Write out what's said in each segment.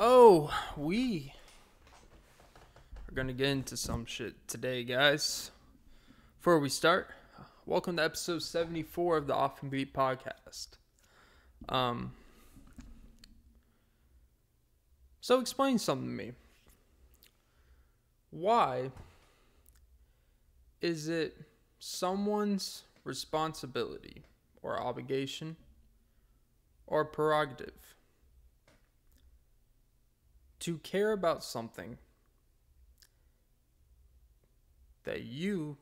Oh, we are going to get into some shit today, guys. Before we start, welcome to episode 74 of the Off and Beat podcast. Um, so explain something to me. Why is it someone's responsibility or obligation or prerogative to care about something that you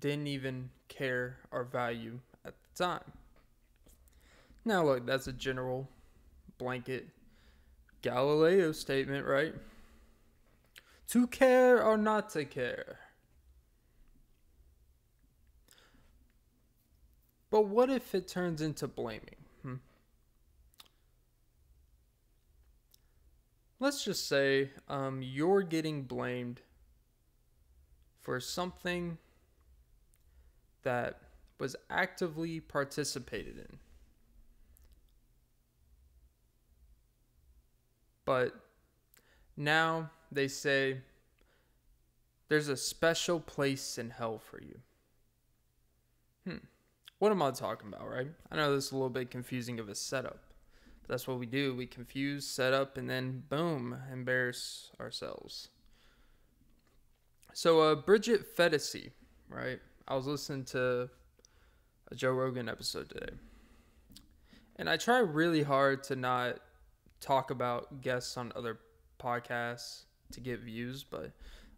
didn't even care or value at the time. Now, look, that's a general blanket Galileo statement, right? To care or not to care. But what if it turns into blaming? Hmm? Let's just say um, you're getting blamed for something that was actively participated in. But now they say there's a special place in hell for you. Hmm. What am I talking about, right? I know this is a little bit confusing of a setup. That's what we do. We confuse, set up, and then boom, embarrass ourselves. So, uh, Bridget Phetasy, right? I was listening to a Joe Rogan episode today. And I try really hard to not talk about guests on other podcasts to get views, but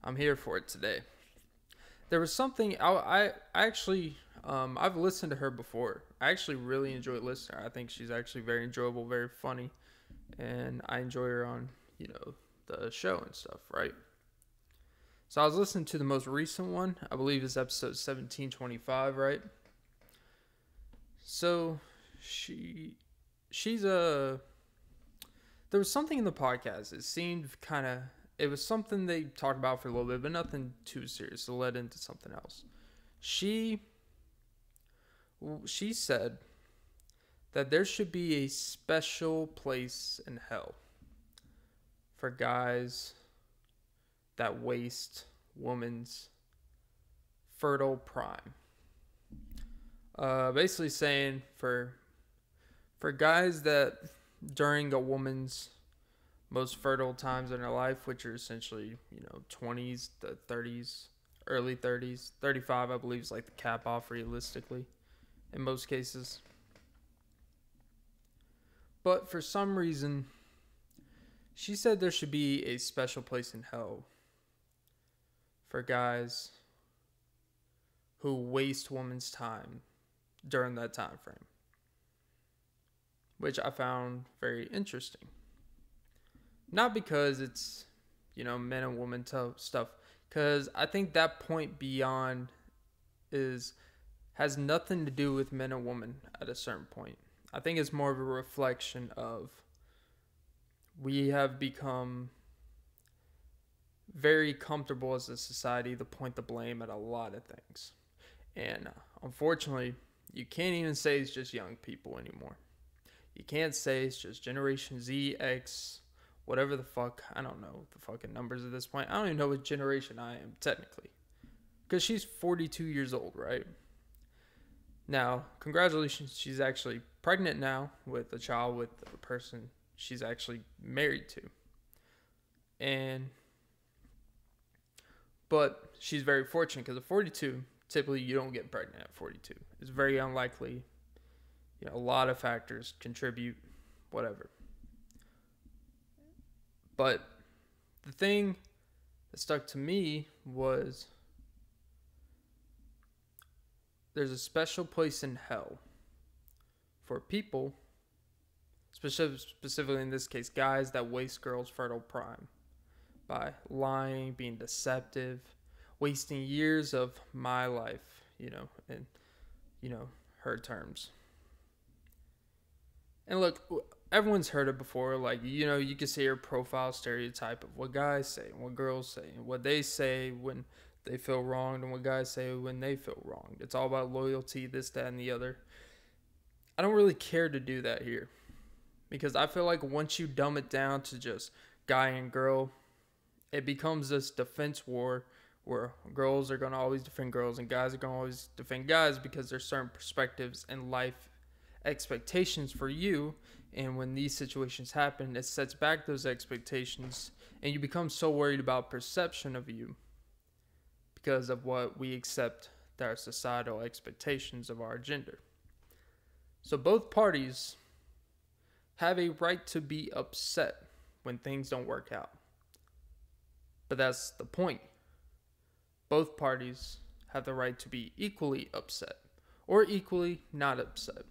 I'm here for it today. There was something I, I actually um, I've listened to her before. I actually really enjoy listening. I think she's actually very enjoyable, very funny, and I enjoy her on you know the show and stuff, right? So I was listening to the most recent one. I believe it's episode seventeen twenty five, right? So she she's a there was something in the podcast. It seemed kind of it was something they talked about for a little bit, but nothing too serious. It led into something else. She she said that there should be a special place in hell for guys that waste women's fertile prime. Uh, basically saying for for guys that during a woman's most fertile times in her life, which are essentially you know twenties to thirties, early thirties, thirty five, I believe is like the cap off realistically in most cases. But for some reason, she said there should be a special place in hell for guys who waste women's time during that time frame, which I found very interesting. Not because it's, you know, men and women stuff, because I think that point beyond is has nothing to do with men and women at a certain point. I think it's more of a reflection of we have become very comfortable as a society to point the blame at a lot of things. And uh, unfortunately, you can't even say it's just young people anymore. You can't say it's just Generation Z, X, whatever the fuck. I don't know the fucking numbers at this point. I don't even know what generation I am technically. Because she's 42 years old, right? Now, congratulations, she's actually pregnant now with a child with a person she's actually married to. And but she's very fortunate because at 42, typically you don't get pregnant at 42. It's very unlikely. You know, a lot of factors contribute, whatever. But the thing that stuck to me was there's a special place in hell for people, specifically in this case, guys that waste girls' fertile prime by lying, being deceptive, wasting years of my life, you know, in, you know, her terms. And look, everyone's heard it before. Like, you know, you can see your profile stereotype of what guys say and what girls say and what they say when they feel wronged and what guys say when they feel wronged. It's all about loyalty, this, that, and the other. I don't really care to do that here because I feel like once you dumb it down to just guy and girl, it becomes this defense war where girls are going to always defend girls and guys are going to always defend guys because there's certain perspectives and life expectations for you and when these situations happen it sets back those expectations and you become so worried about perception of you because of what we accept that are societal expectations of our gender so both parties have a right to be upset when things don't work out but that's the point both parties have the right to be equally upset or equally not upset.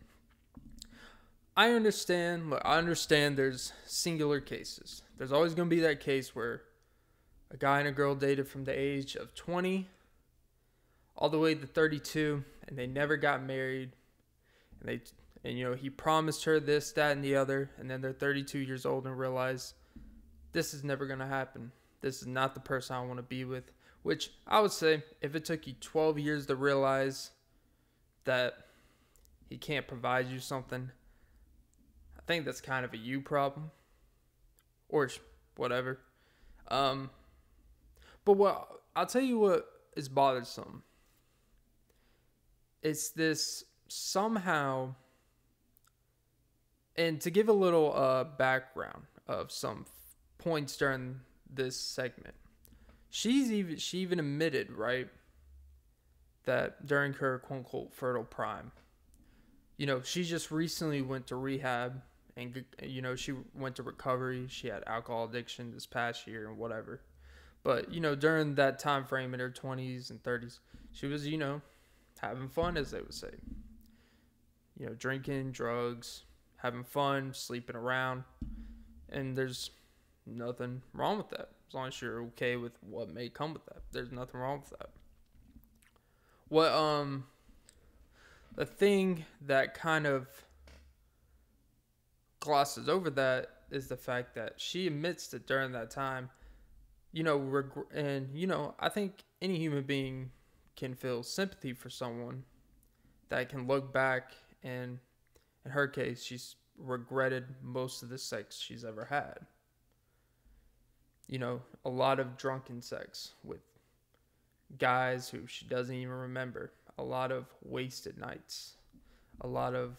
I understand, I understand there's singular cases. There's always going to be that case where a guy and a girl dated from the age of 20 all the way to 32 and they never got married and they and you know he promised her this that and the other and then they're 32 years old and realize this is never to happen this is not the person i want to be with which I would say, if it took you 12 years to realize that he can't provide you something, I think that's kind of a you problem. Or whatever. Um, but what I'll tell you what is bothersome. It's this somehow, and to give a little uh, background of some points during this segment she's even she even admitted right that during her quote unquote fertile prime, you know, she just recently went to rehab and you know she went to recovery. She had alcohol addiction this past year and whatever. But you know, during that time frame in her twenties and thirties, she was you know having fun as they would say. You know, drinking, drugs, having fun, sleeping around, and there's nothing wrong with that as long as you're okay with what may come with that. There's nothing wrong with that. What um the thing that kind of glosses over that is the fact that she admits that during that time, you know, reg- and you know, I think any human being can feel sympathy for someone that can look back and in her case, she's regretted most of the sex she's ever had. You know, a lot of drunken sex with guys who she doesn't even remember, a lot of wasted nights, a lot of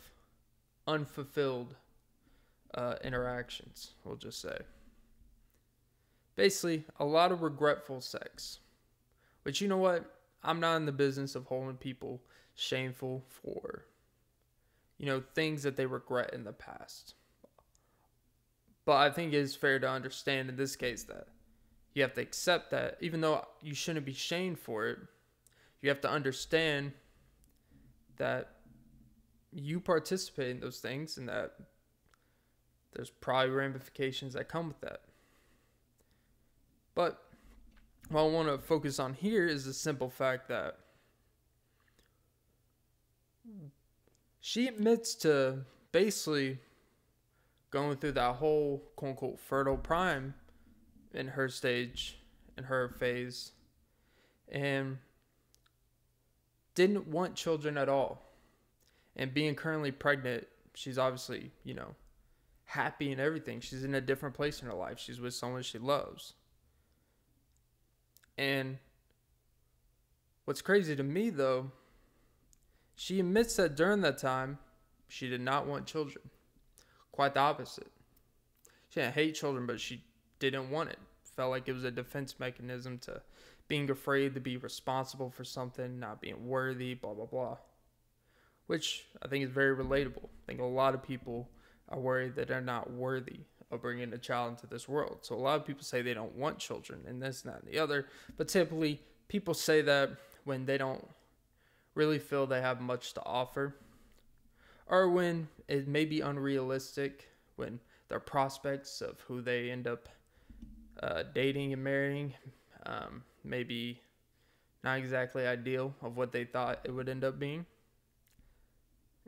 unfulfilled uh, interactions, we'll just say. Basically, a lot of regretful sex. But you know what? I'm not in the business of holding people shameful for, you know, things that they regret in the past. But I think it is fair to understand in this case that you have to accept that even though you shouldn't be shamed for it, you have to understand that you participate in those things and that there's probably ramifications that come with that. But what I want to focus on here is the simple fact that she admits to basically going through that whole quote unquote fertile prime in her stage, in her phase, and didn't want children at all. And being currently pregnant, she's obviously, you know, happy and everything. She's in a different place in her life. She's with someone she loves. And what's crazy to me, though, she admits that during that time, she did not want children. Quite the opposite. She didn't hate children, but she didn't want it. Felt like it was a defense mechanism to being afraid to be responsible for something, not being worthy, blah, blah, blah. Which I think is very relatable. I think a lot of people are worried that they're not worthy of bringing a child into this world. So a lot of people say they don't want children and this, and that, and the other. But typically, people say that when they don't really feel they have much to offer or when it may be unrealistic, when their prospects of who they end up uh, dating and marrying um, maybe not exactly ideal of what they thought it would end up being.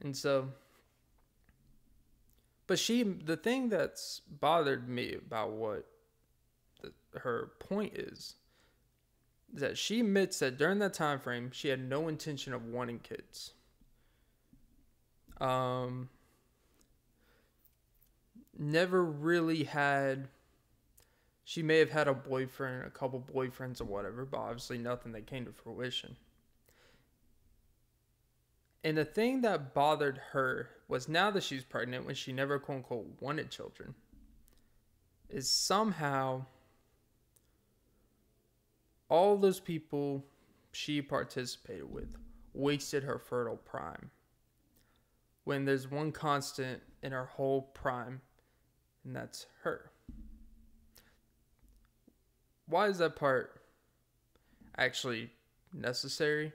And so, but she, the thing that's bothered me about what the, her point is, is that she admits that during that time frame she had no intention of wanting kids. Um, never really had she may have had a boyfriend, a couple boyfriends or whatever, but obviously nothing that came to fruition. And the thing that bothered her was now that she's pregnant, when she never quote unquote wanted children, is somehow all those people she participated with wasted her fertile prime. When there's one constant in her whole prime, and that's her. Why is that part actually necessary?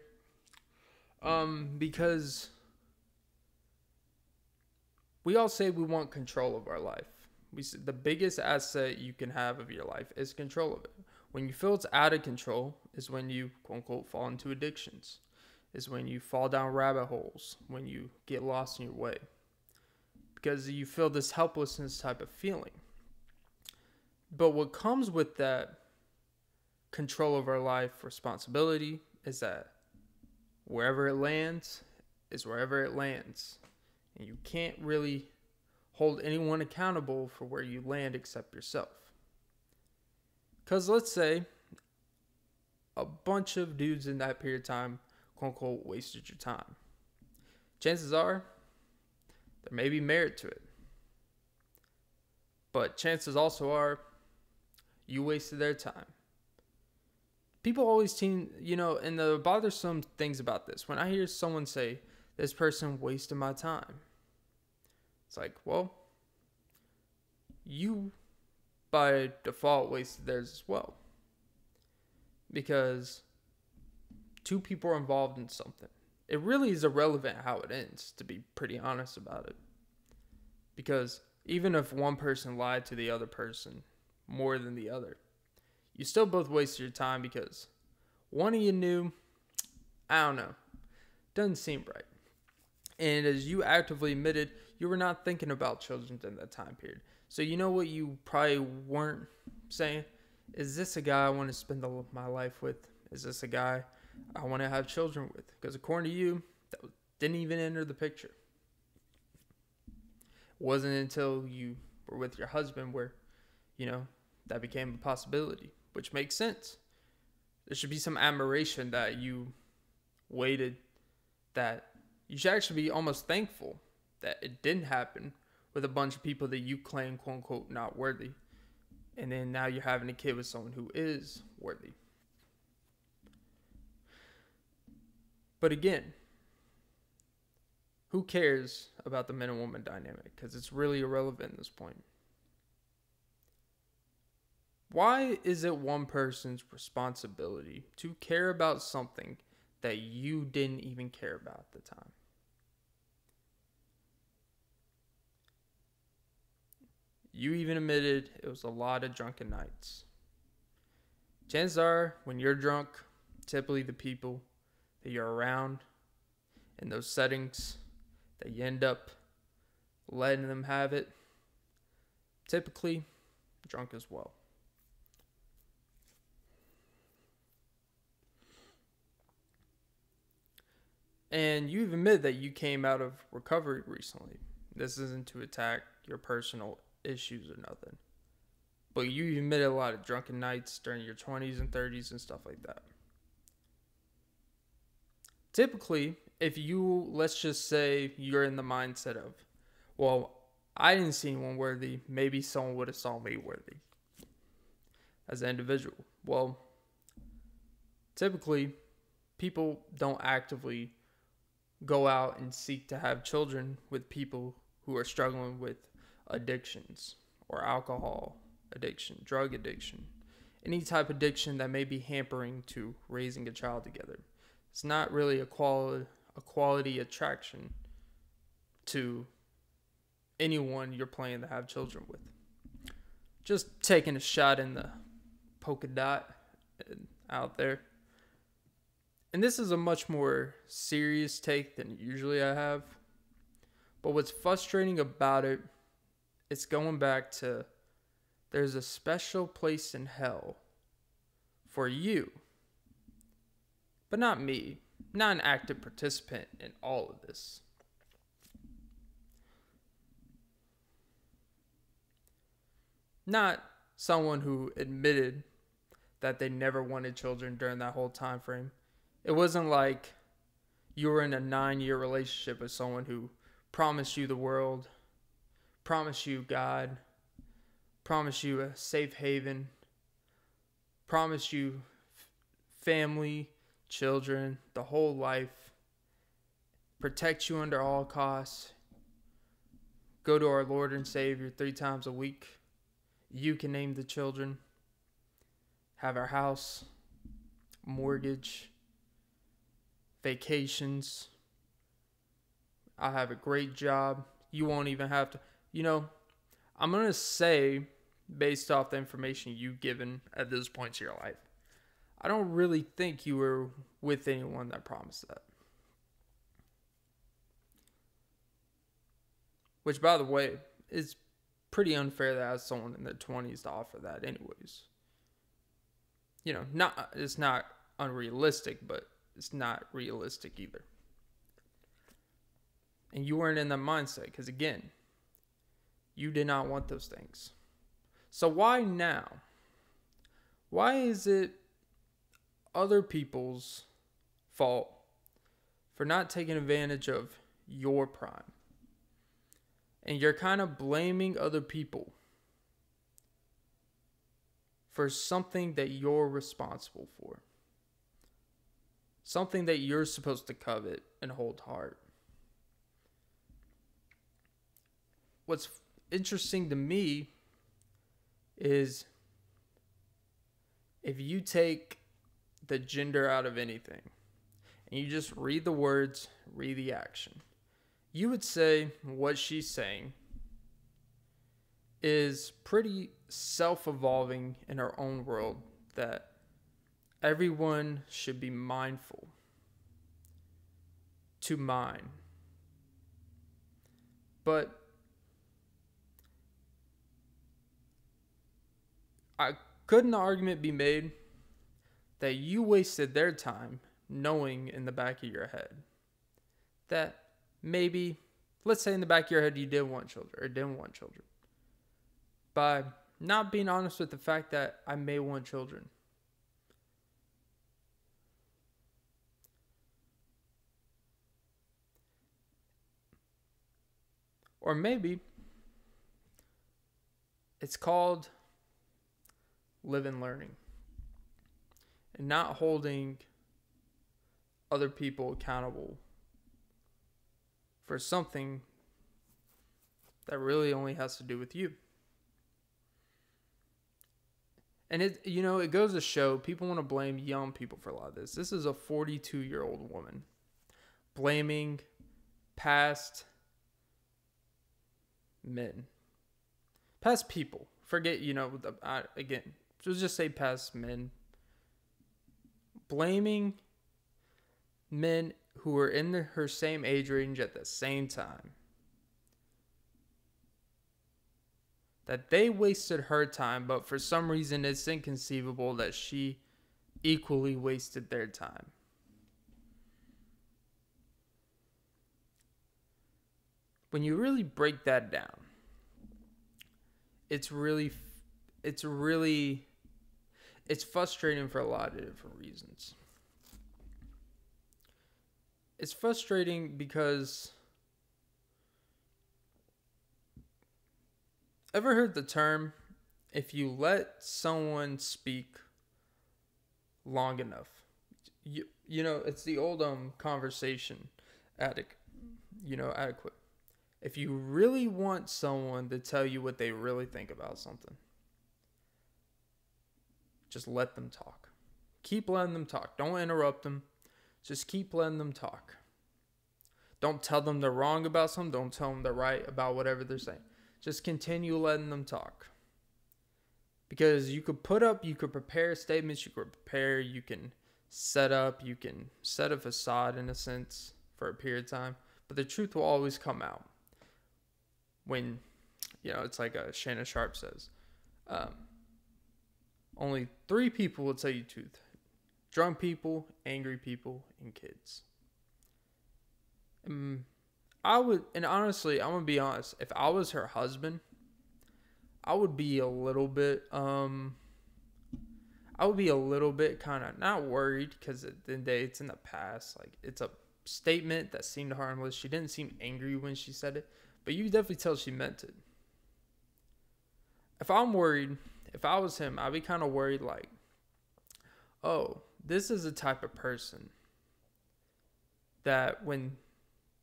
Um, because we all say we want control of our life. We the biggest asset you can have of your life is control of it. When you feel it's out of control is when you quote unquote fall into addictions. Is when you fall down rabbit holes, when you get lost in your way. Because you feel this helplessness type of feeling. But what comes with that control of our life responsibility is that wherever it lands is wherever it lands. And you can't really hold anyone accountable for where you land except yourself. Because let's say a bunch of dudes in that period of time, quote unquote, wasted your time. Chances are there may be merit to it. But chances also are you wasted their time people always seem, you know, and the bothersome things about this, when I hear someone say, this person wasted my time, it's like, well, you by default wasted theirs as well. Because two people are involved in something. It really is irrelevant how it ends, to be pretty honest about it. Because even if one person lied to the other person more than the other, you still both wasted your time because one of you knew, I don't know, doesn't seem right. And as you actively admitted, you were not thinking about children in that time period. So you know what you probably weren't saying? Is this a guy I want to spend the, my life with? Is this a guy I want to have children with? Because according to you, that didn't even enter the picture. It wasn't until you were with your husband where, you know, that became a possibility which makes sense. There should be some admiration that you waited, that you should actually be almost thankful that it didn't happen with a bunch of people that you claim, quote unquote, not worthy. And then now you're having a kid with someone who is worthy. But again, who cares about the man and woman dynamic? Because it's really irrelevant at this point. Why is it one person's responsibility to care about something that you didn't even care about at the time? You even admitted it was a lot of drunken nights. Chances are, when you're drunk, typically the people that you're around in those settings that you end up letting them have it, typically drunk as well. And you admitted that you came out of recovery recently. This isn't to attack your personal issues or nothing. But you admitted a lot of drunken nights during your 20s and 30s and stuff like that. Typically, if you, let's just say you're in the mindset of, well, I didn't see anyone worthy, maybe someone would have saw me worthy as an individual. Well, typically, people don't actively go out and seek to have children with people who are struggling with addictions or alcohol addiction, drug addiction, any type of addiction that may be hampering to raising a child together. It's not really a quality a quality attraction to anyone you're planning to have children with. Just taking a shot in the polka dot uh, out there. And this is a much more serious take than usually I have. But what's frustrating about it, it's going back to there's a special place in hell for you, but not me, not an active participant in all of this. not someone who admitted that they never wanted children during that whole time frame. It wasn't like you were in a 9-year relationship with someone who promised you the world, promised you God, promised you a safe haven, promised you family, children, the whole life, protect you under all costs, go to our Lord and Savior three times a week. You can name the children, have our house, mortgage, vacations. I'll have a great job. You won't even have to, you know, I'm going to say, based off the information you've given at this point in your life, I don't really think you were with anyone that promised that. Which, by the way, is pretty unfair to ask someone in their 20s to offer that, anyways. You know, not it's not unrealistic, but it's not realistic either. And you weren't in that mindset because, again, you did not want those things. So, why now? Why is it other people's fault for not taking advantage of your prime? And you're kind of blaming other people for something that you're responsible for something that you're supposed to covet and hold hard. What's interesting to me is if you take the gender out of anything and you just read the words, read the action, you would say what she's saying is pretty self evolving in her own world that everyone should be mindful to mine. But I couldn't the argument be made that you wasted their time knowing in the back of your head that maybe let's say in the back of your head you didn't want children or didn't want children by not being honest with the fact that I may want children Or maybe it's called live and learning and not holding other people accountable for something that really only has to do with you. And it, you know, it goes to show people want to blame young people for a lot of this. This is a 42 year old woman blaming past men, past people. Forget, you know, the, uh, again, let's just say past men. Blaming men who were in the, her same age range at the same time. That they wasted her time, but for some reason it's inconceivable that she equally wasted their time. When you really break that down, it's really, it's really, it's frustrating for a lot of different reasons. It's frustrating because ever heard the term if you let someone speak long enough you you know it's the old um conversation addict you know adequate if you really want someone to tell you what they really think about something, just let them talk. Keep letting them talk. Don't interrupt them. Just keep letting them talk. Don't tell them they're wrong about something. Don't tell them they're right about whatever they're saying. Just continue letting them talk. Because you could put up, you could prepare statements, you could prepare, you can set up, you can set a facade in a sense for a period of time, but the truth will always come out when you know it's like uh, Shannon Sharpe says, um, only three people will tell you truth: drunk people, angry people, and kids. And I would, and honestly, I'm gonna be honest. If I was her husband, I would be a little bit um I would be a little bit kind of not worried because at the the day it's in the past. Like it's a statement that seemed harmless. She didn't seem angry when she said it, but you definitely tell she meant it. If I'm worried, if I was him, I'd be kind of worried like, oh, this is a type of person that when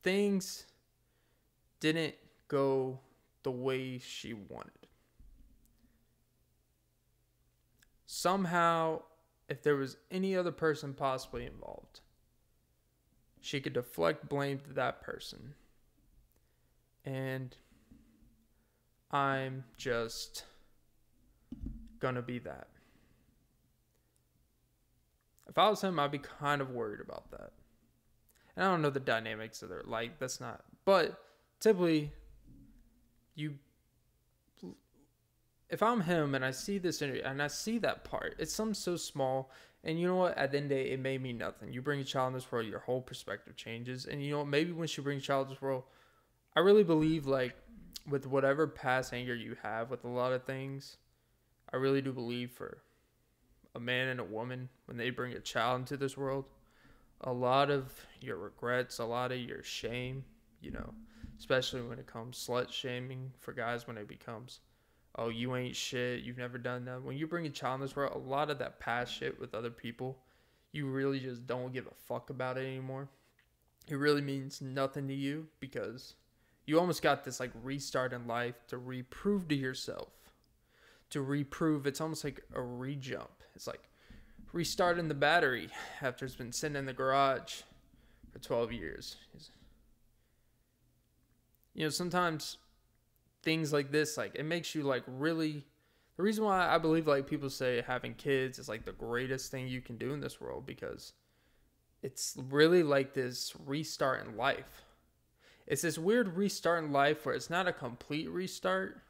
things didn't go the way she wanted, somehow, if there was any other person possibly involved, she could deflect blame to that person. And I'm just gonna be that. If I was him, I'd be kind of worried about that. And I don't know the dynamics of their like that's not but typically you if I'm him and I see this interview and I see that part, it's something so small. And you know what? At the end of the day, it may mean nothing. You bring a child in this world, your whole perspective changes. And you know, maybe when she brings a child in this world, I really believe like with whatever past anger you have with a lot of things, I really do believe for a man and a woman when they bring a child into this world, a lot of your regrets, a lot of your shame, you know, especially when it comes slut shaming for guys when it becomes oh, you ain't shit, you've never done that. When you bring a child in this world, a lot of that past shit with other people, you really just don't give a fuck about it anymore. It really means nothing to you because you almost got this like restart in life to reprove to yourself. To reprove, it's almost like a rejump. It's like restarting the battery after it's been sitting in the garage for 12 years. You know, sometimes things like this like it makes you like really the reason why I believe like people say having kids is like the greatest thing you can do in this world because it's really like this restart in life. It's this weird restart in life where it's not a complete restart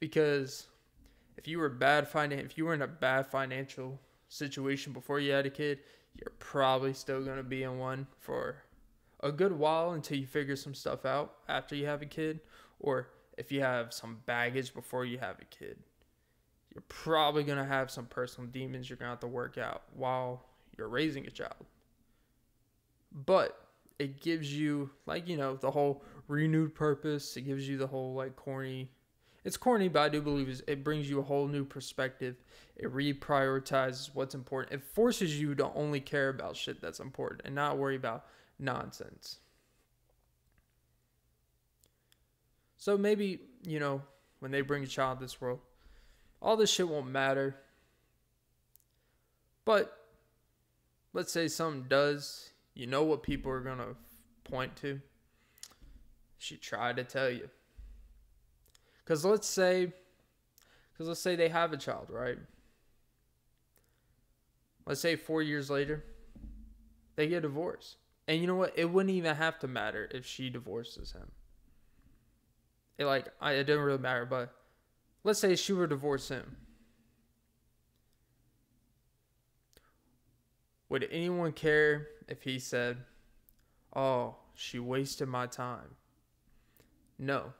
because if you were bad finan- if you were in a bad financial situation before you had a kid, you're probably still going to be in one for a good while until you figure some stuff out after you have a kid or if you have some baggage before you have a kid, you're probably going to have some personal demons you're going to have to work out while you're raising a child. But it gives you, like, you know, the whole renewed purpose. It gives you the whole, like, corny. It's corny, but I do believe it brings you a whole new perspective. It reprioritizes what's important. It forces you to only care about shit that's important and not worry about nonsense. So maybe, you know, when they bring a child this world, all this shit won't matter. But let's say something does, you know what people are going to point to? She tried to tell you. Cuz let's say cuz let's say they have a child, right? Let's say 4 years later they get divorced. And you know what? It wouldn't even have to matter if she divorces him it like I, it didn't really matter. But let's say she were to divorce him. Would anyone care if he said, "Oh, she wasted my time"? No,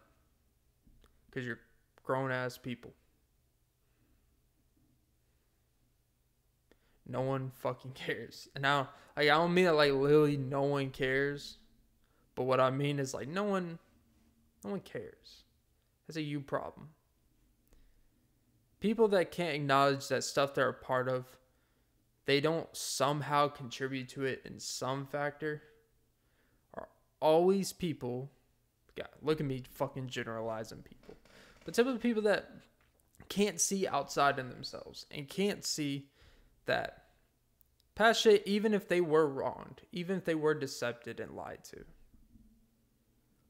because you're grown ass people. No one fucking cares. And now, like, I don't mean that like literally no one cares, but what I mean is like no one no one cares. That's a you problem. People that can't acknowledge that stuff they're a part of, they don't somehow contribute to it in some factor, are always people. God, look at me fucking generalizing people. But typically people that can't see outside in themselves and can't see that past shit, even if they were wronged, even if they were decepted and lied to.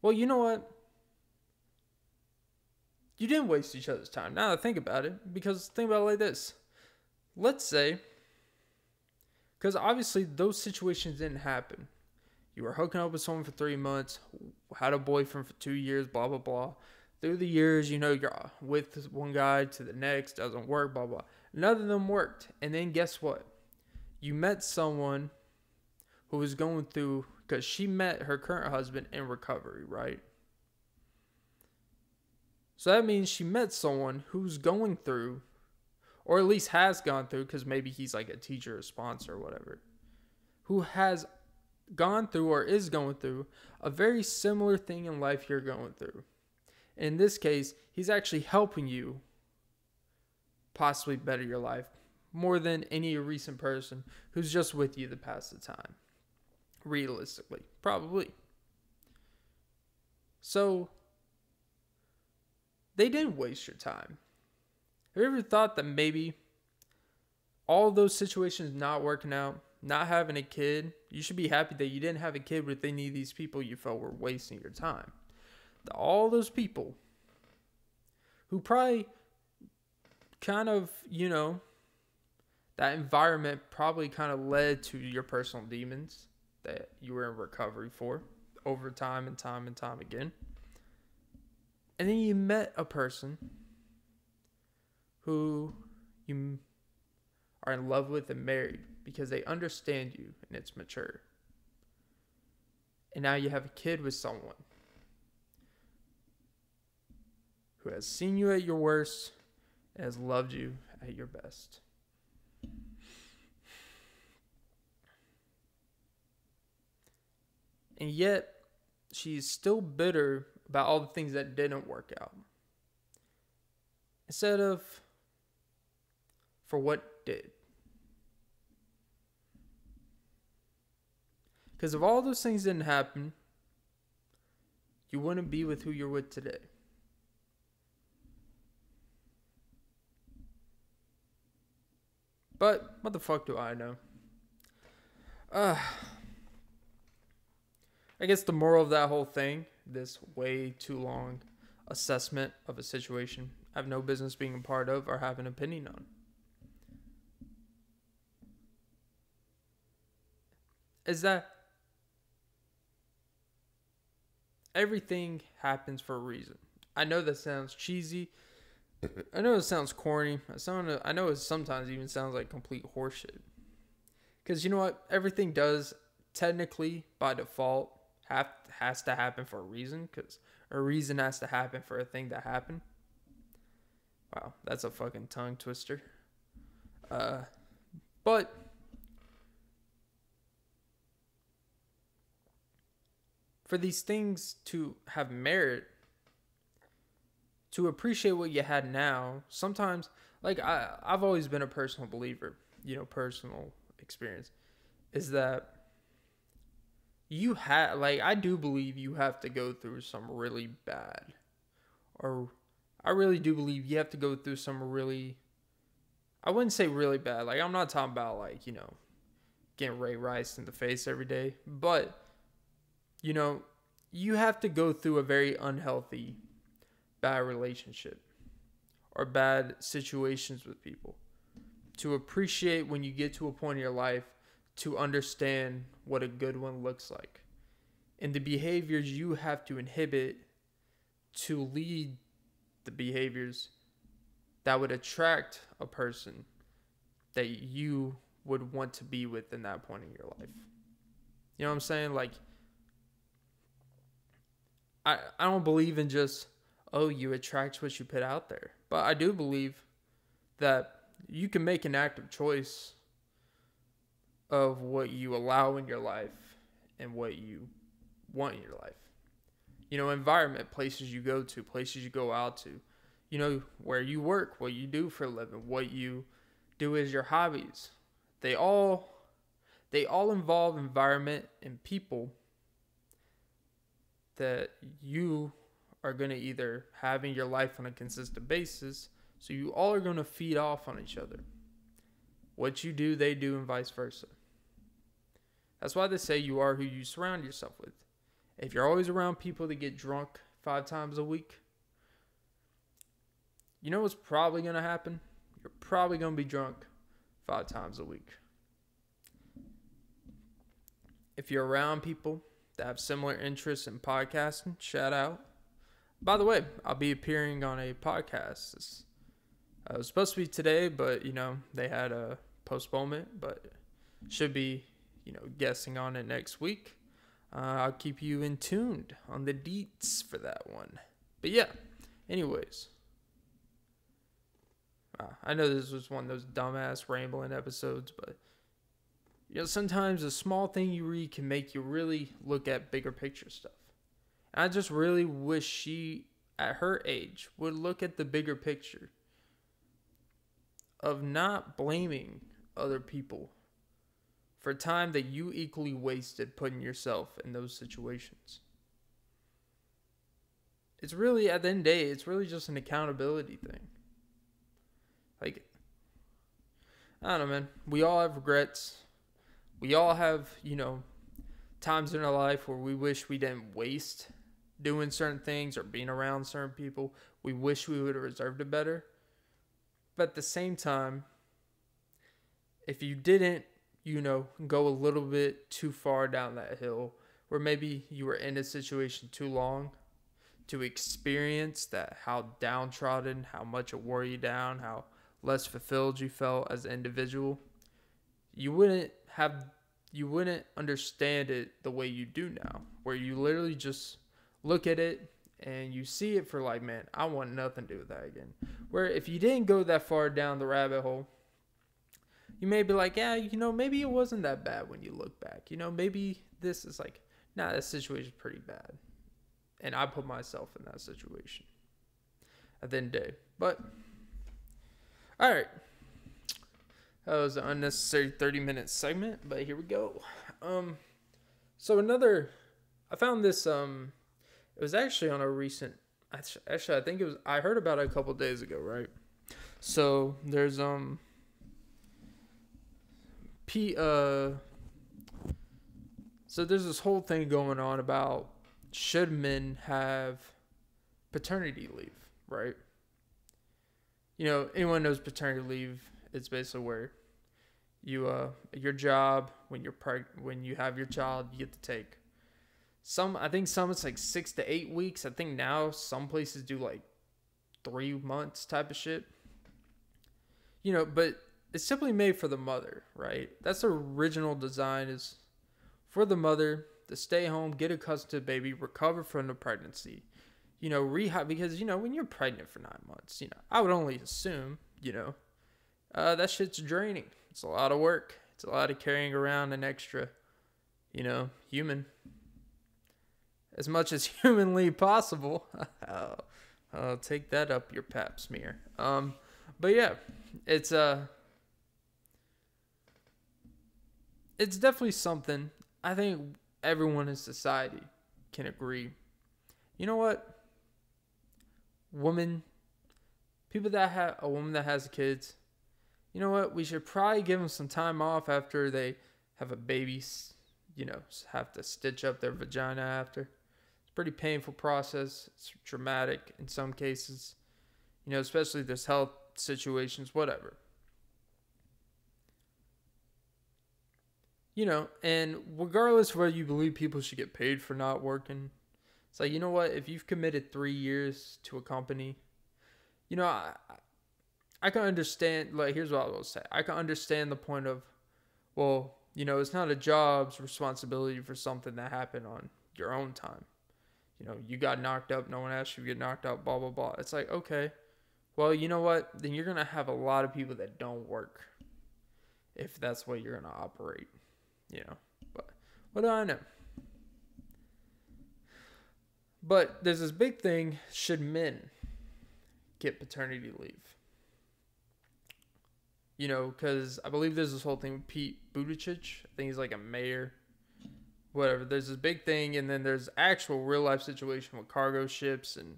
Well, you know what? you didn't waste each other's time. Now I think about it, because think about it like this. Let's say, because obviously those situations didn't happen. You were hooking up with someone for three months, had a boyfriend for two years, blah, blah, blah. Through the years, you know, you're with one guy to the next, doesn't work, blah, blah. None of them worked. And then guess what? You met someone who was going through, because she met her current husband in recovery, right? So that means she met someone who's going through, or at least has gone through, because maybe he's like a teacher or sponsor or whatever, who has gone through or is going through a very similar thing in life you're going through. In this case, he's actually helping you possibly better your life more than any recent person who's just with you to pass the time. Realistically, probably. So, they didn't waste your time. Have you ever thought that maybe all those situations not working out, not having a kid, you should be happy that you didn't have a kid with any of these people you felt were wasting your time? All those people who probably kind of, you know, that environment probably kind of led to your personal demons that you were in recovery for over time and time and time again. And then you met a person who you are in love with and married because they understand you and it's mature. And now you have a kid with someone who has seen you at your worst and has loved you at your best. And yet, she's still bitter about all the things that didn't work out. Instead of for what did. Because if all those things didn't happen, you wouldn't be with who you're with today. But what the fuck do I know? Uh, I guess the moral of that whole thing, this way too long assessment of a situation, I have no business being a part of or have an opinion on. Is that everything happens for a reason. I know that sounds cheesy. I know it sounds corny. I sound I know it sometimes even sounds like complete horseshit. Cuz you know what? Everything does technically by default have has to happen for a reason cuz a reason has to happen for a thing to happen. Wow, that's a fucking tongue twister. Uh but for these things to have merit to appreciate what you had now sometimes like I, i've always been a personal believer you know personal experience is that you have like i do believe you have to go through some really bad or i really do believe you have to go through some really i wouldn't say really bad like i'm not talking about like you know getting Ray Rice in the face every day but you know you have to go through a very unhealthy bad relationship or bad situations with people to appreciate when you get to a point in your life to understand what a good one looks like and the behaviors you have to inhibit to lead the behaviors that would attract a person that you would want to be with in that point in your life. You know what I'm saying? Like I, I don't believe in just oh you attract what you put out there. But i do believe that you can make an active choice of what you allow in your life and what you want in your life. You know environment places you go to places you go out to. You know where you work what you do for a living what you do as your hobbies. They all they all involve environment and people that you are going to either have in your life on a consistent basis. So you all are going to feed off on each other. What you do, they do, and vice versa. That's why they say you are who you surround yourself with. If you're always around people that get drunk five times a week, you know what's probably going to happen? You're probably going to be drunk five times a week. If you're around people that have similar interests in podcasting, shout out. By the way, I'll be appearing on a podcast. Uh, it was supposed to be today, but you know they had a postponement, but should be you know guessing on it next week. Uh, I'll keep you in tuned on the deets for that one. But yeah, Anyways, uh, I know this was one of those dumbass rambling episodes, but you know, sometimes a small thing you read can make you really look at bigger picture stuff. And I just really wish she, at her age, would look at the bigger picture of not blaming other people for time that you equally wasted putting yourself in those situations. It's really, at the end of the day, it's really just an accountability thing. Like, I don't know, man. We all have regrets. We all have, you know, times in our life where we wish we didn't waste doing certain things or being around certain people. We wish we would have reserved it better. But at the same time, if you didn't, you know, go a little bit too far down that hill, where maybe you were in a situation too long to experience that how downtrodden, how much it wore you down, how less fulfilled you felt as an individual, you wouldn't have you wouldn't understand it the way you do now, where you literally just look at it and you see it for like, man, I want nothing to do with that again. Where if you didn't go that far down the rabbit hole, you may be like, yeah, you know, maybe it wasn't that bad when you look back. You know, maybe this is like, nah, this situation's pretty bad. And I put myself in that situation at the end of the day. But all right. That was an unnecessary 30 minute segment, but here we go. Um so another I found this um it was actually on a recent actually I think it was I heard about it a couple days ago, right? So there's um P uh so there's this whole thing going on about should men have paternity leave, right? you know, anyone knows paternity leave. It's basically where you uh your job when you're preg- when you have your child, you get to take some. I think some it's like six to eight weeks. I think now some places do like three months type of shit. You know, but it's simply made for the mother, right? That's the original design is for the mother to stay home, get accustomed to the baby, recover from the pregnancy you know, rehab because you know when you're pregnant for nine months, you know, I would only assume, you know, uh, that shit's draining. It's a lot of work. It's a lot of carrying around an extra, you know, human, as much as humanly possible. I'll, I'll take that up your pap smear. Um, but yeah, it's uh, it's definitely something. I think everyone in society can agree. You know what? woman, people that have a woman that has kids, you know what? We should probably give them some time off after they have a baby. You know, have to stitch up their vagina after. It's a pretty painful process. It's traumatic in some cases. You know, especially there's health situations, whatever. You know, and regardless of whether you believe people should get paid for not working, it's like, you know what? If you've committed three years to a company, you know, I, I can understand. Like, here's what I will say I can understand the point of, well, you know, it's not a job's responsibility for something that happened on your own time. You know, you got knocked up, no one asked you to get knocked up, blah, blah, blah. It's like, okay, well, you know what? Then you're going to have a lot of people that don't work if that's what you're going to operate, you know. But what do I know? But there's this big thing should men get paternity leave? You know, because I believe there's this whole thing with Pete Buttigieg. I think he's like a mayor. Whatever. There's this big thing, and then there's actual real life situation with cargo ships and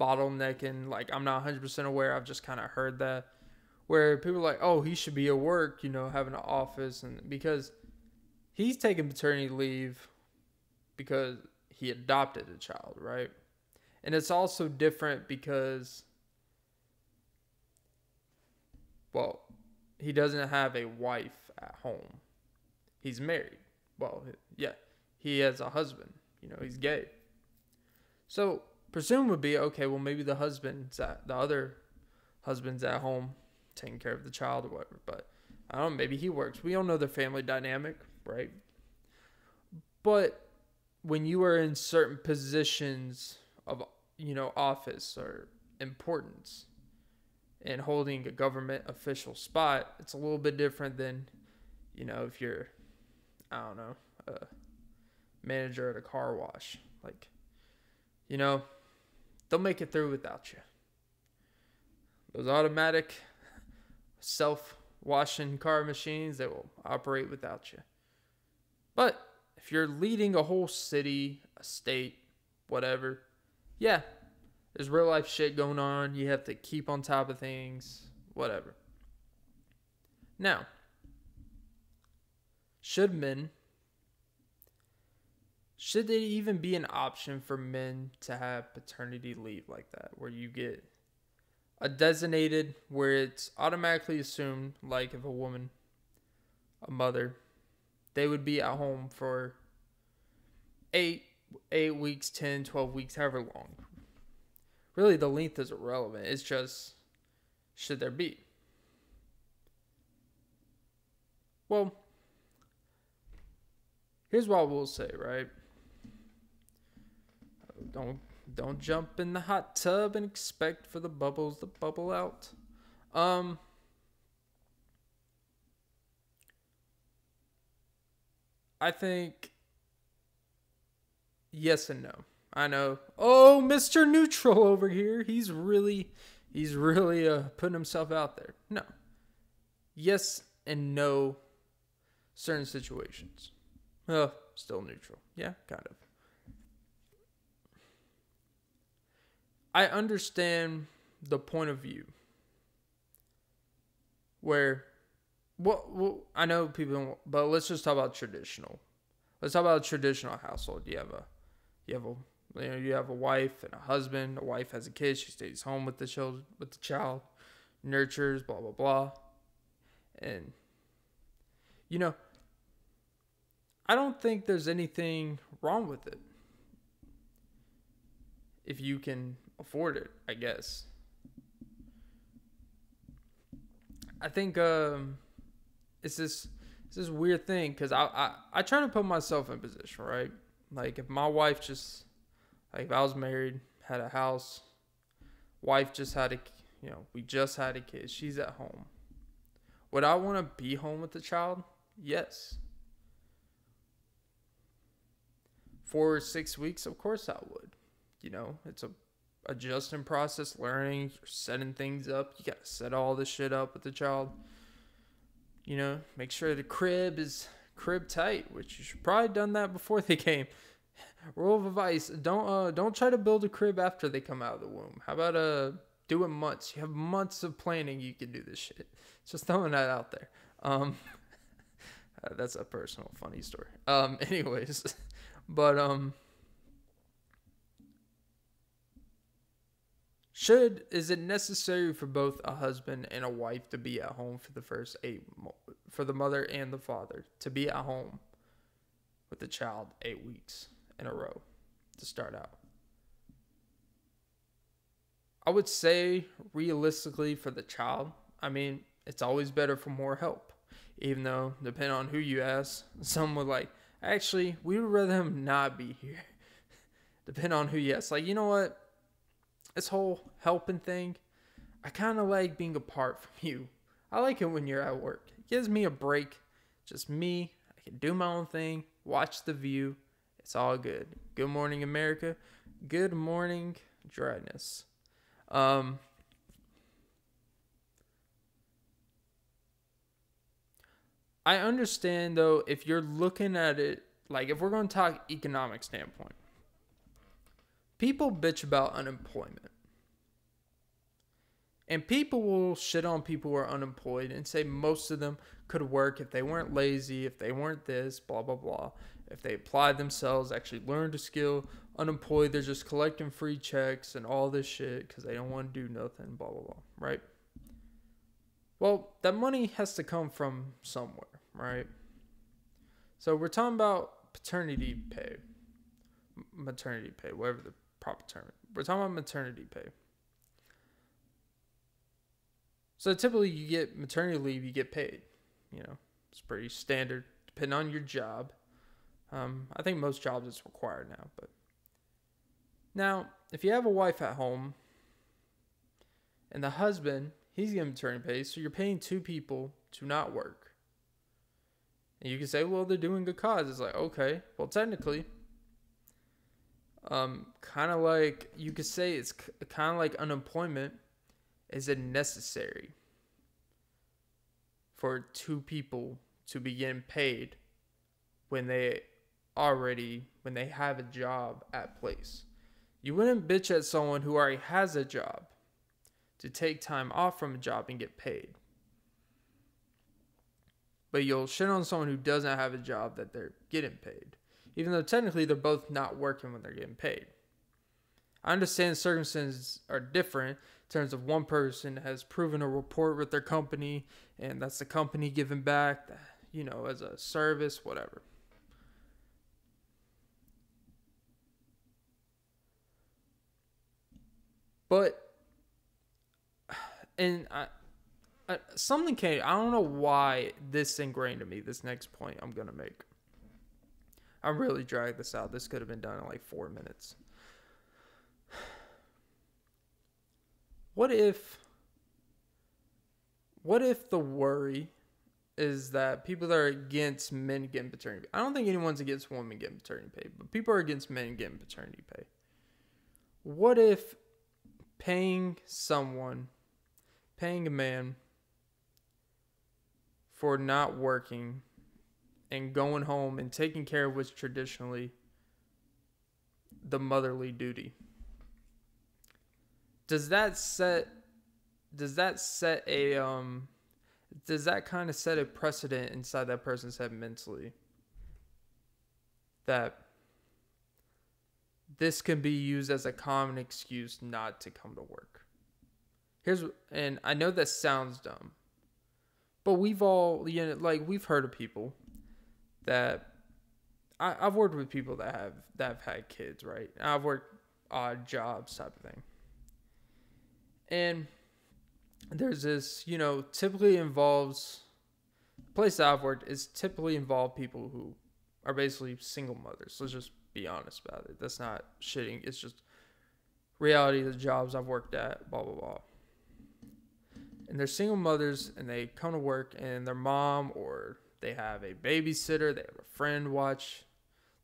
bottlenecking. Like, I'm not 100% aware. I've just kind of heard that. Where people are like, oh, he should be at work, you know, having an office. And because he's taking paternity leave because he adopted a child, right? And it's also different because, well, he doesn't have a wife at home. He's married. Well, yeah, he has a husband. You know, he's gay. So, presume would be okay. Well, maybe the husband's at the other husband's at home taking care of the child or whatever. But I don't know. Maybe he works. We don't know their family dynamic, right? But when you are in certain positions of you know, office or importance and holding a government official spot, it's a little bit different than, you know, if you're, I don't know, a manager at a car wash. Like, you know, they'll make it through without you. Those automatic self washing car machines, they will operate without you. But if you're leading a whole city, a state, whatever, yeah, there's real life shit going on. You have to keep on top of things, whatever. Now, should men, should there even be an option for men to have paternity leave like that, where you get a designated, where it's automatically assumed, like if a woman, a mother, they would be at home for eight, eight weeks, 10, 12 weeks, however long, really the length is irrelevant. It's just should there be? Well, here's what we'll say, right? Don't don't jump in the hot tub and expect for the bubbles to bubble out. Um I think yes and no. I know. Oh, Mr. Neutral over here. He's really he's really uh, putting himself out there. No. Yes and no certain situations. Oh, still neutral. Yeah, kind of. I understand the point of view where well, well I know people but let's just talk about traditional. Let's talk about a traditional household. You have a you have a you know, you have a wife and a husband. A wife has a kid. She stays home with the child, with the child, nurtures, blah blah blah, and you know, I don't think there's anything wrong with it if you can afford it. I guess. I think um, it's this it's this weird thing because I, I I try to put myself in position, right? Like if my wife just like if I was married, had a house, wife just had a, you know, we just had a kid. She's at home. Would I want to be home with the child? Yes. For six weeks, of course I would. You know, it's a adjusting process, learning, setting things up. You gotta set all this shit up with the child. You know, make sure the crib is crib tight, which you should probably done that before they came. Rule of advice: don't uh don't try to build a crib after they come out of the womb. How about uh do it months? You have months of planning. You can do this shit. Just throwing that out there. Um, uh, that's a personal funny story. Um, anyways, but um. Should is it necessary for both a husband and a wife to be at home for the first eight for the mother and the father to be at home with the child eight weeks? In a row to start out. I would say, realistically, for the child, I mean, it's always better for more help. Even though, depending on who you ask, some would like, actually, we would rather him not be here. depending on who you ask. Like, you know what? This whole helping thing, I kind of like being apart from you. I like it when you're at work. It gives me a break. Just me. I can do my own thing, watch the view, it's all good. Good morning, America. Good morning, dryness. Um, I understand though if you're looking at it like if we're going to talk economic standpoint. People bitch about unemployment. And people will shit on people who are unemployed and say most of them could work if they weren't lazy, if they weren't this, blah blah blah if they applied themselves, actually learned a skill, unemployed, they're just collecting free checks and all this shit because they don't want to do nothing, blah, blah, blah, right? Well, that money has to come from somewhere, right? So we're talking about paternity pay, maternity pay, whatever the proper term. We're talking about maternity pay. So typically, you get maternity leave, you get paid. You know, it's pretty standard, depending on your job. Um, I think most jobs it's required now, but now if you have a wife at home and the husband, he's getting maternity pay, so you're paying two people to not work. And you can say, well, they're doing good cause. It's like, okay, well, technically, um, kind of like you could say it's kind of like unemployment. Is it necessary for two people to be getting paid when they already when they have a job at place? You wouldn't bitch at someone who already has a job to take time off from a job and get paid. But you'll shit on someone who doesn't have a job that they're getting paid, even though technically they're both not working when they're getting paid. I understand circumstances are different terms of one person has proven a report with their company, and that's the company giving back, you know, as a service, whatever. But and I, I something came. I don't know why this ingrained in me. This next point I'm gonna make. i'm really dragged this out. This could have been done in like four minutes. What if? What if the worry is that people that are against men getting paternity pay. I don't think anyone's against women getting paternity pay, but people are against men getting paternity pay. What if paying someone, paying a man for not working and going home and taking care of what's traditionally the motherly duty. Does that set does that set a um does that kind of set a precedent inside that person's head mentally that this can be used as a common excuse not to come to work. Here's and I know that sounds dumb. But we've all you know like we've heard of people that I, I've worked with people that have that have had kids, right? I've worked odd jobs type of thing. And there's this, you know, typically involves place that I've worked is typically involve people who are basically single mothers. Let's just be honest about it. That's not shitting. It's just reality of the jobs I've worked at, blah, blah, blah. And they're single mothers and they come to work and their mom or they have a babysitter, they have a friend watch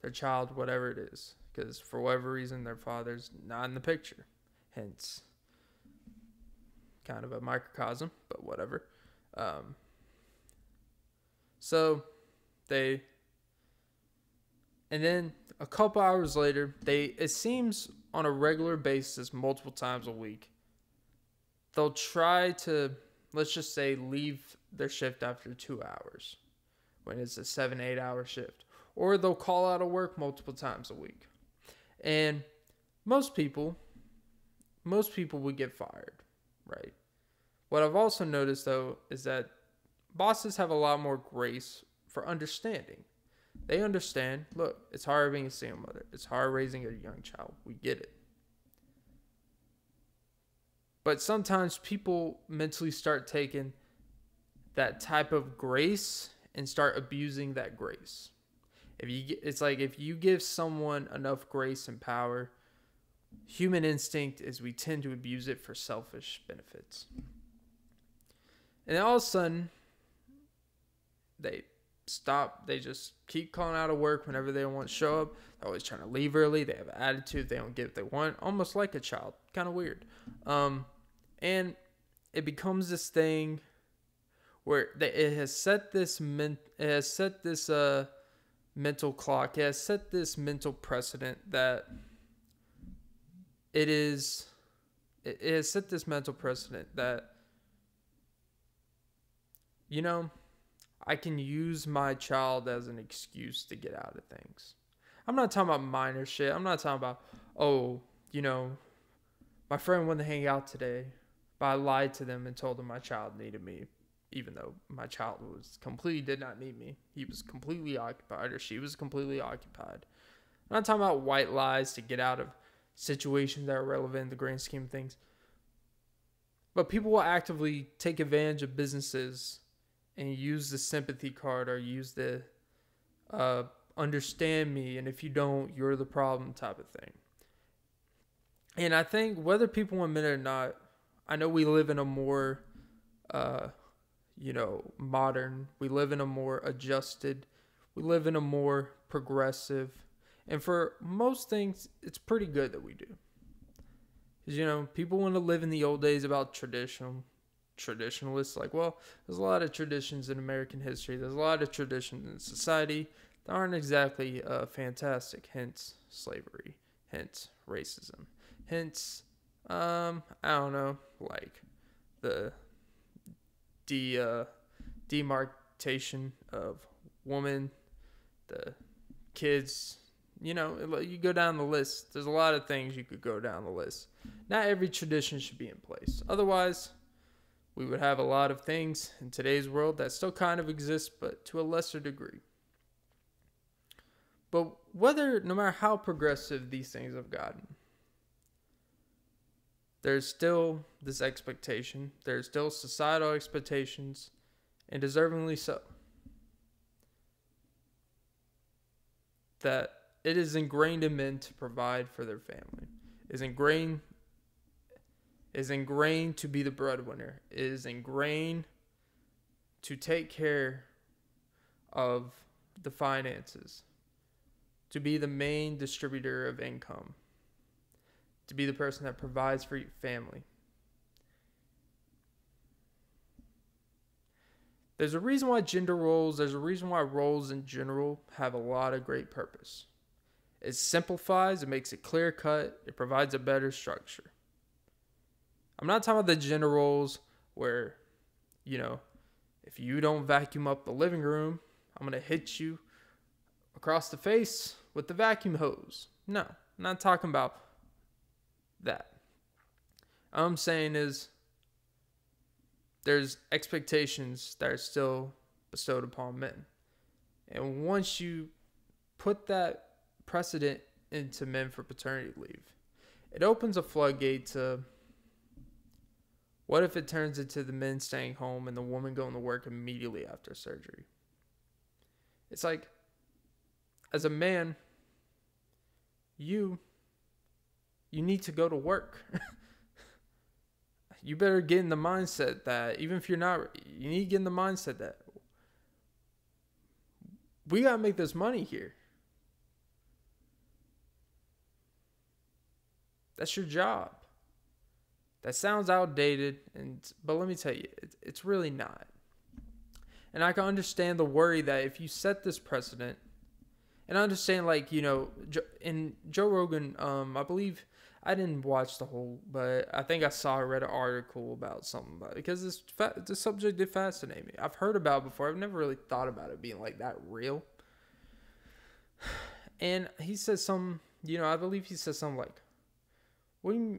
their child, whatever it is. Because for whatever reason, their father's not in the picture. Hence, kind of a microcosm, but whatever. Um, so they, and then a couple hours later, they it seems on a regular basis, multiple times a week, they'll try to let's just say leave their shift after two hours when it's a seven eight hour shift or they'll call out of work multiple times a week and most people most people would get fired right what i've also noticed though is that bosses have a lot more grace for understanding they understand, look, it's hard being a single mother. It's hard raising a young child. We get it. But sometimes people mentally start taking that type of grace and start abusing that grace. If you it's like if you give someone enough grace and power, human instinct is we tend to abuse it for selfish benefits. And all of a sudden they stop. They just keep calling out of work whenever they want to show up. They're always trying to leave early. They have an attitude. They don't get what they want. Almost like a child. Kind of weird. Um, and it becomes this thing where they, it has set this men, it has set this uh mental clock. It has set this mental precedent that it is. It, has set this mental precedent that you know I can use my child as an excuse to get out of things. I'm not talking about minor shit. I'm not talking about, oh, you know, my friend wanted to hang out today, but I lied to them and told them my child needed me, even though my child was completely did not need me. He was completely occupied, or she was completely occupied. I'm not talking about white lies to get out of situations that are relevant in the grand scheme of things. But people will actively take advantage of businesses and use the sympathy card or use the uh, understand me and if you don't you're the problem type of thing and I think whether people admit it or not, I know we live in a more, uh, you know, modern. We live in a more adjusted. We live in a more progressive, and for most things, it's pretty good that we do. Because you know, people want to live in the old days about traditional traditionalists. Like, well, there's a lot of traditions in American history. There's a lot of traditions in society that aren't exactly uh, fantastic. Hence slavery. Hence racism. Hence, um, I don't know, like the uh, demarcation of woman, the kids. You know, you go down the list. There's a lot of things you could go down the list. Not every tradition should be in place. Otherwise, we would have a lot of things in today's world that still kind of exist, but to a lesser degree. But whether, no matter how progressive these things have gotten, there's still this expectation, there's still societal expectations, and deservingly so, that it is ingrained in men to provide for their family. Is ingrained is ingrained to be the breadwinner. Is ingrained to take care of the finances to be the main distributor of income, to be the person that provides for your family. There's a reason why gender roles, there's a reason why roles in general have a lot of great purpose. It simplifies, it makes it clear cut, it provides a better structure. I'm not talking about the gender roles where, you know, if you don't vacuum up the living room, I'm going to hit you across the face with the vacuum hose. No, I'm not talking about that. All I'm saying is there's expectations that are still bestowed upon men. And once you put that precedent into men for paternity leave, it opens a floodgate to what if it turns into the men staying home and the woman going to work immediately after surgery? It's like, as a man, you you need to go to work. you better get in the mindset that even if you're not you need to get in the mindset that we got to make this money here. That's your job. That sounds outdated and but let me tell you, it's, it's really not. And I can understand the worry that if you set this precedent and I understand like you know in Joe Rogan um I believe I didn't watch the whole but I think I saw I read an article about something about it because this fa- the subject did fascinate me I've heard about it before I've never really thought about it being like that real and he says some you know I believe he says something like what do you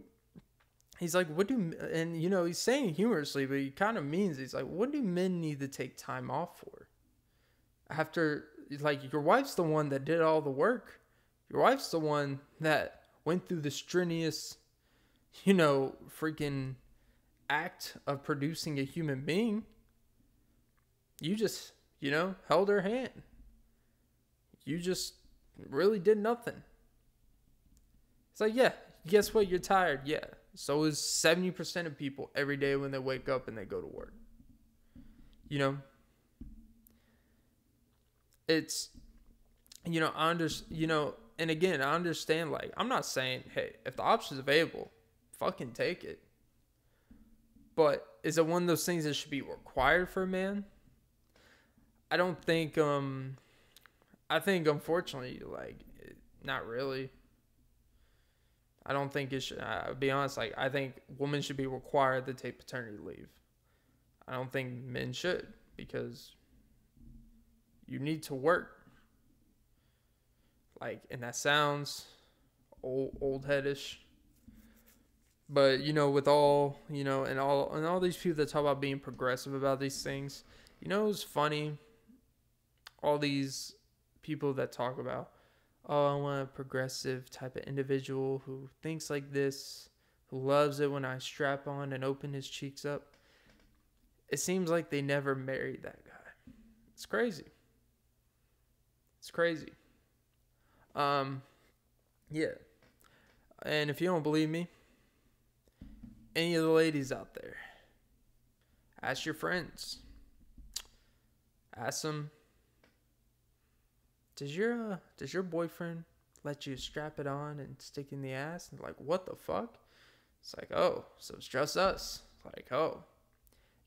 he's like what do and you know he's saying humorously but he kind of means he's like what do men need to take time off for after like your wife's the one that did all the work. Your wife's the one that went through the strenuous, you know, freaking act of producing a human being. You just, you know, held her hand. You just really did nothing. It's like, yeah, guess what? You're tired. Yeah. So is 70% of people every day when they wake up and they go to work. You know, it's you know I understand, you know and again I understand like I'm not saying hey if the option's available fucking take it but is it one of those things that should be required for a man I don't think um I think unfortunately like not really I don't think it should be honest like I think women should be required to take paternity leave I don't think men should because you need to work. Like, and that sounds old old headish. But you know, with all you know, and all and all these people that talk about being progressive about these things, you know, it's funny. All these people that talk about, oh, I want a progressive type of individual who thinks like this, who loves it when I strap on and open his cheeks up. It seems like they never married that guy. It's crazy. It's crazy. Um, yeah. And if you don't believe me, any of the ladies out there, ask your friends. Ask them, does your uh, does your boyfriend let you strap it on and stick in the ass? And like, what the fuck? It's like, oh, so it's just us. Like, oh,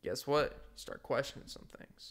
guess what? You start questioning some things.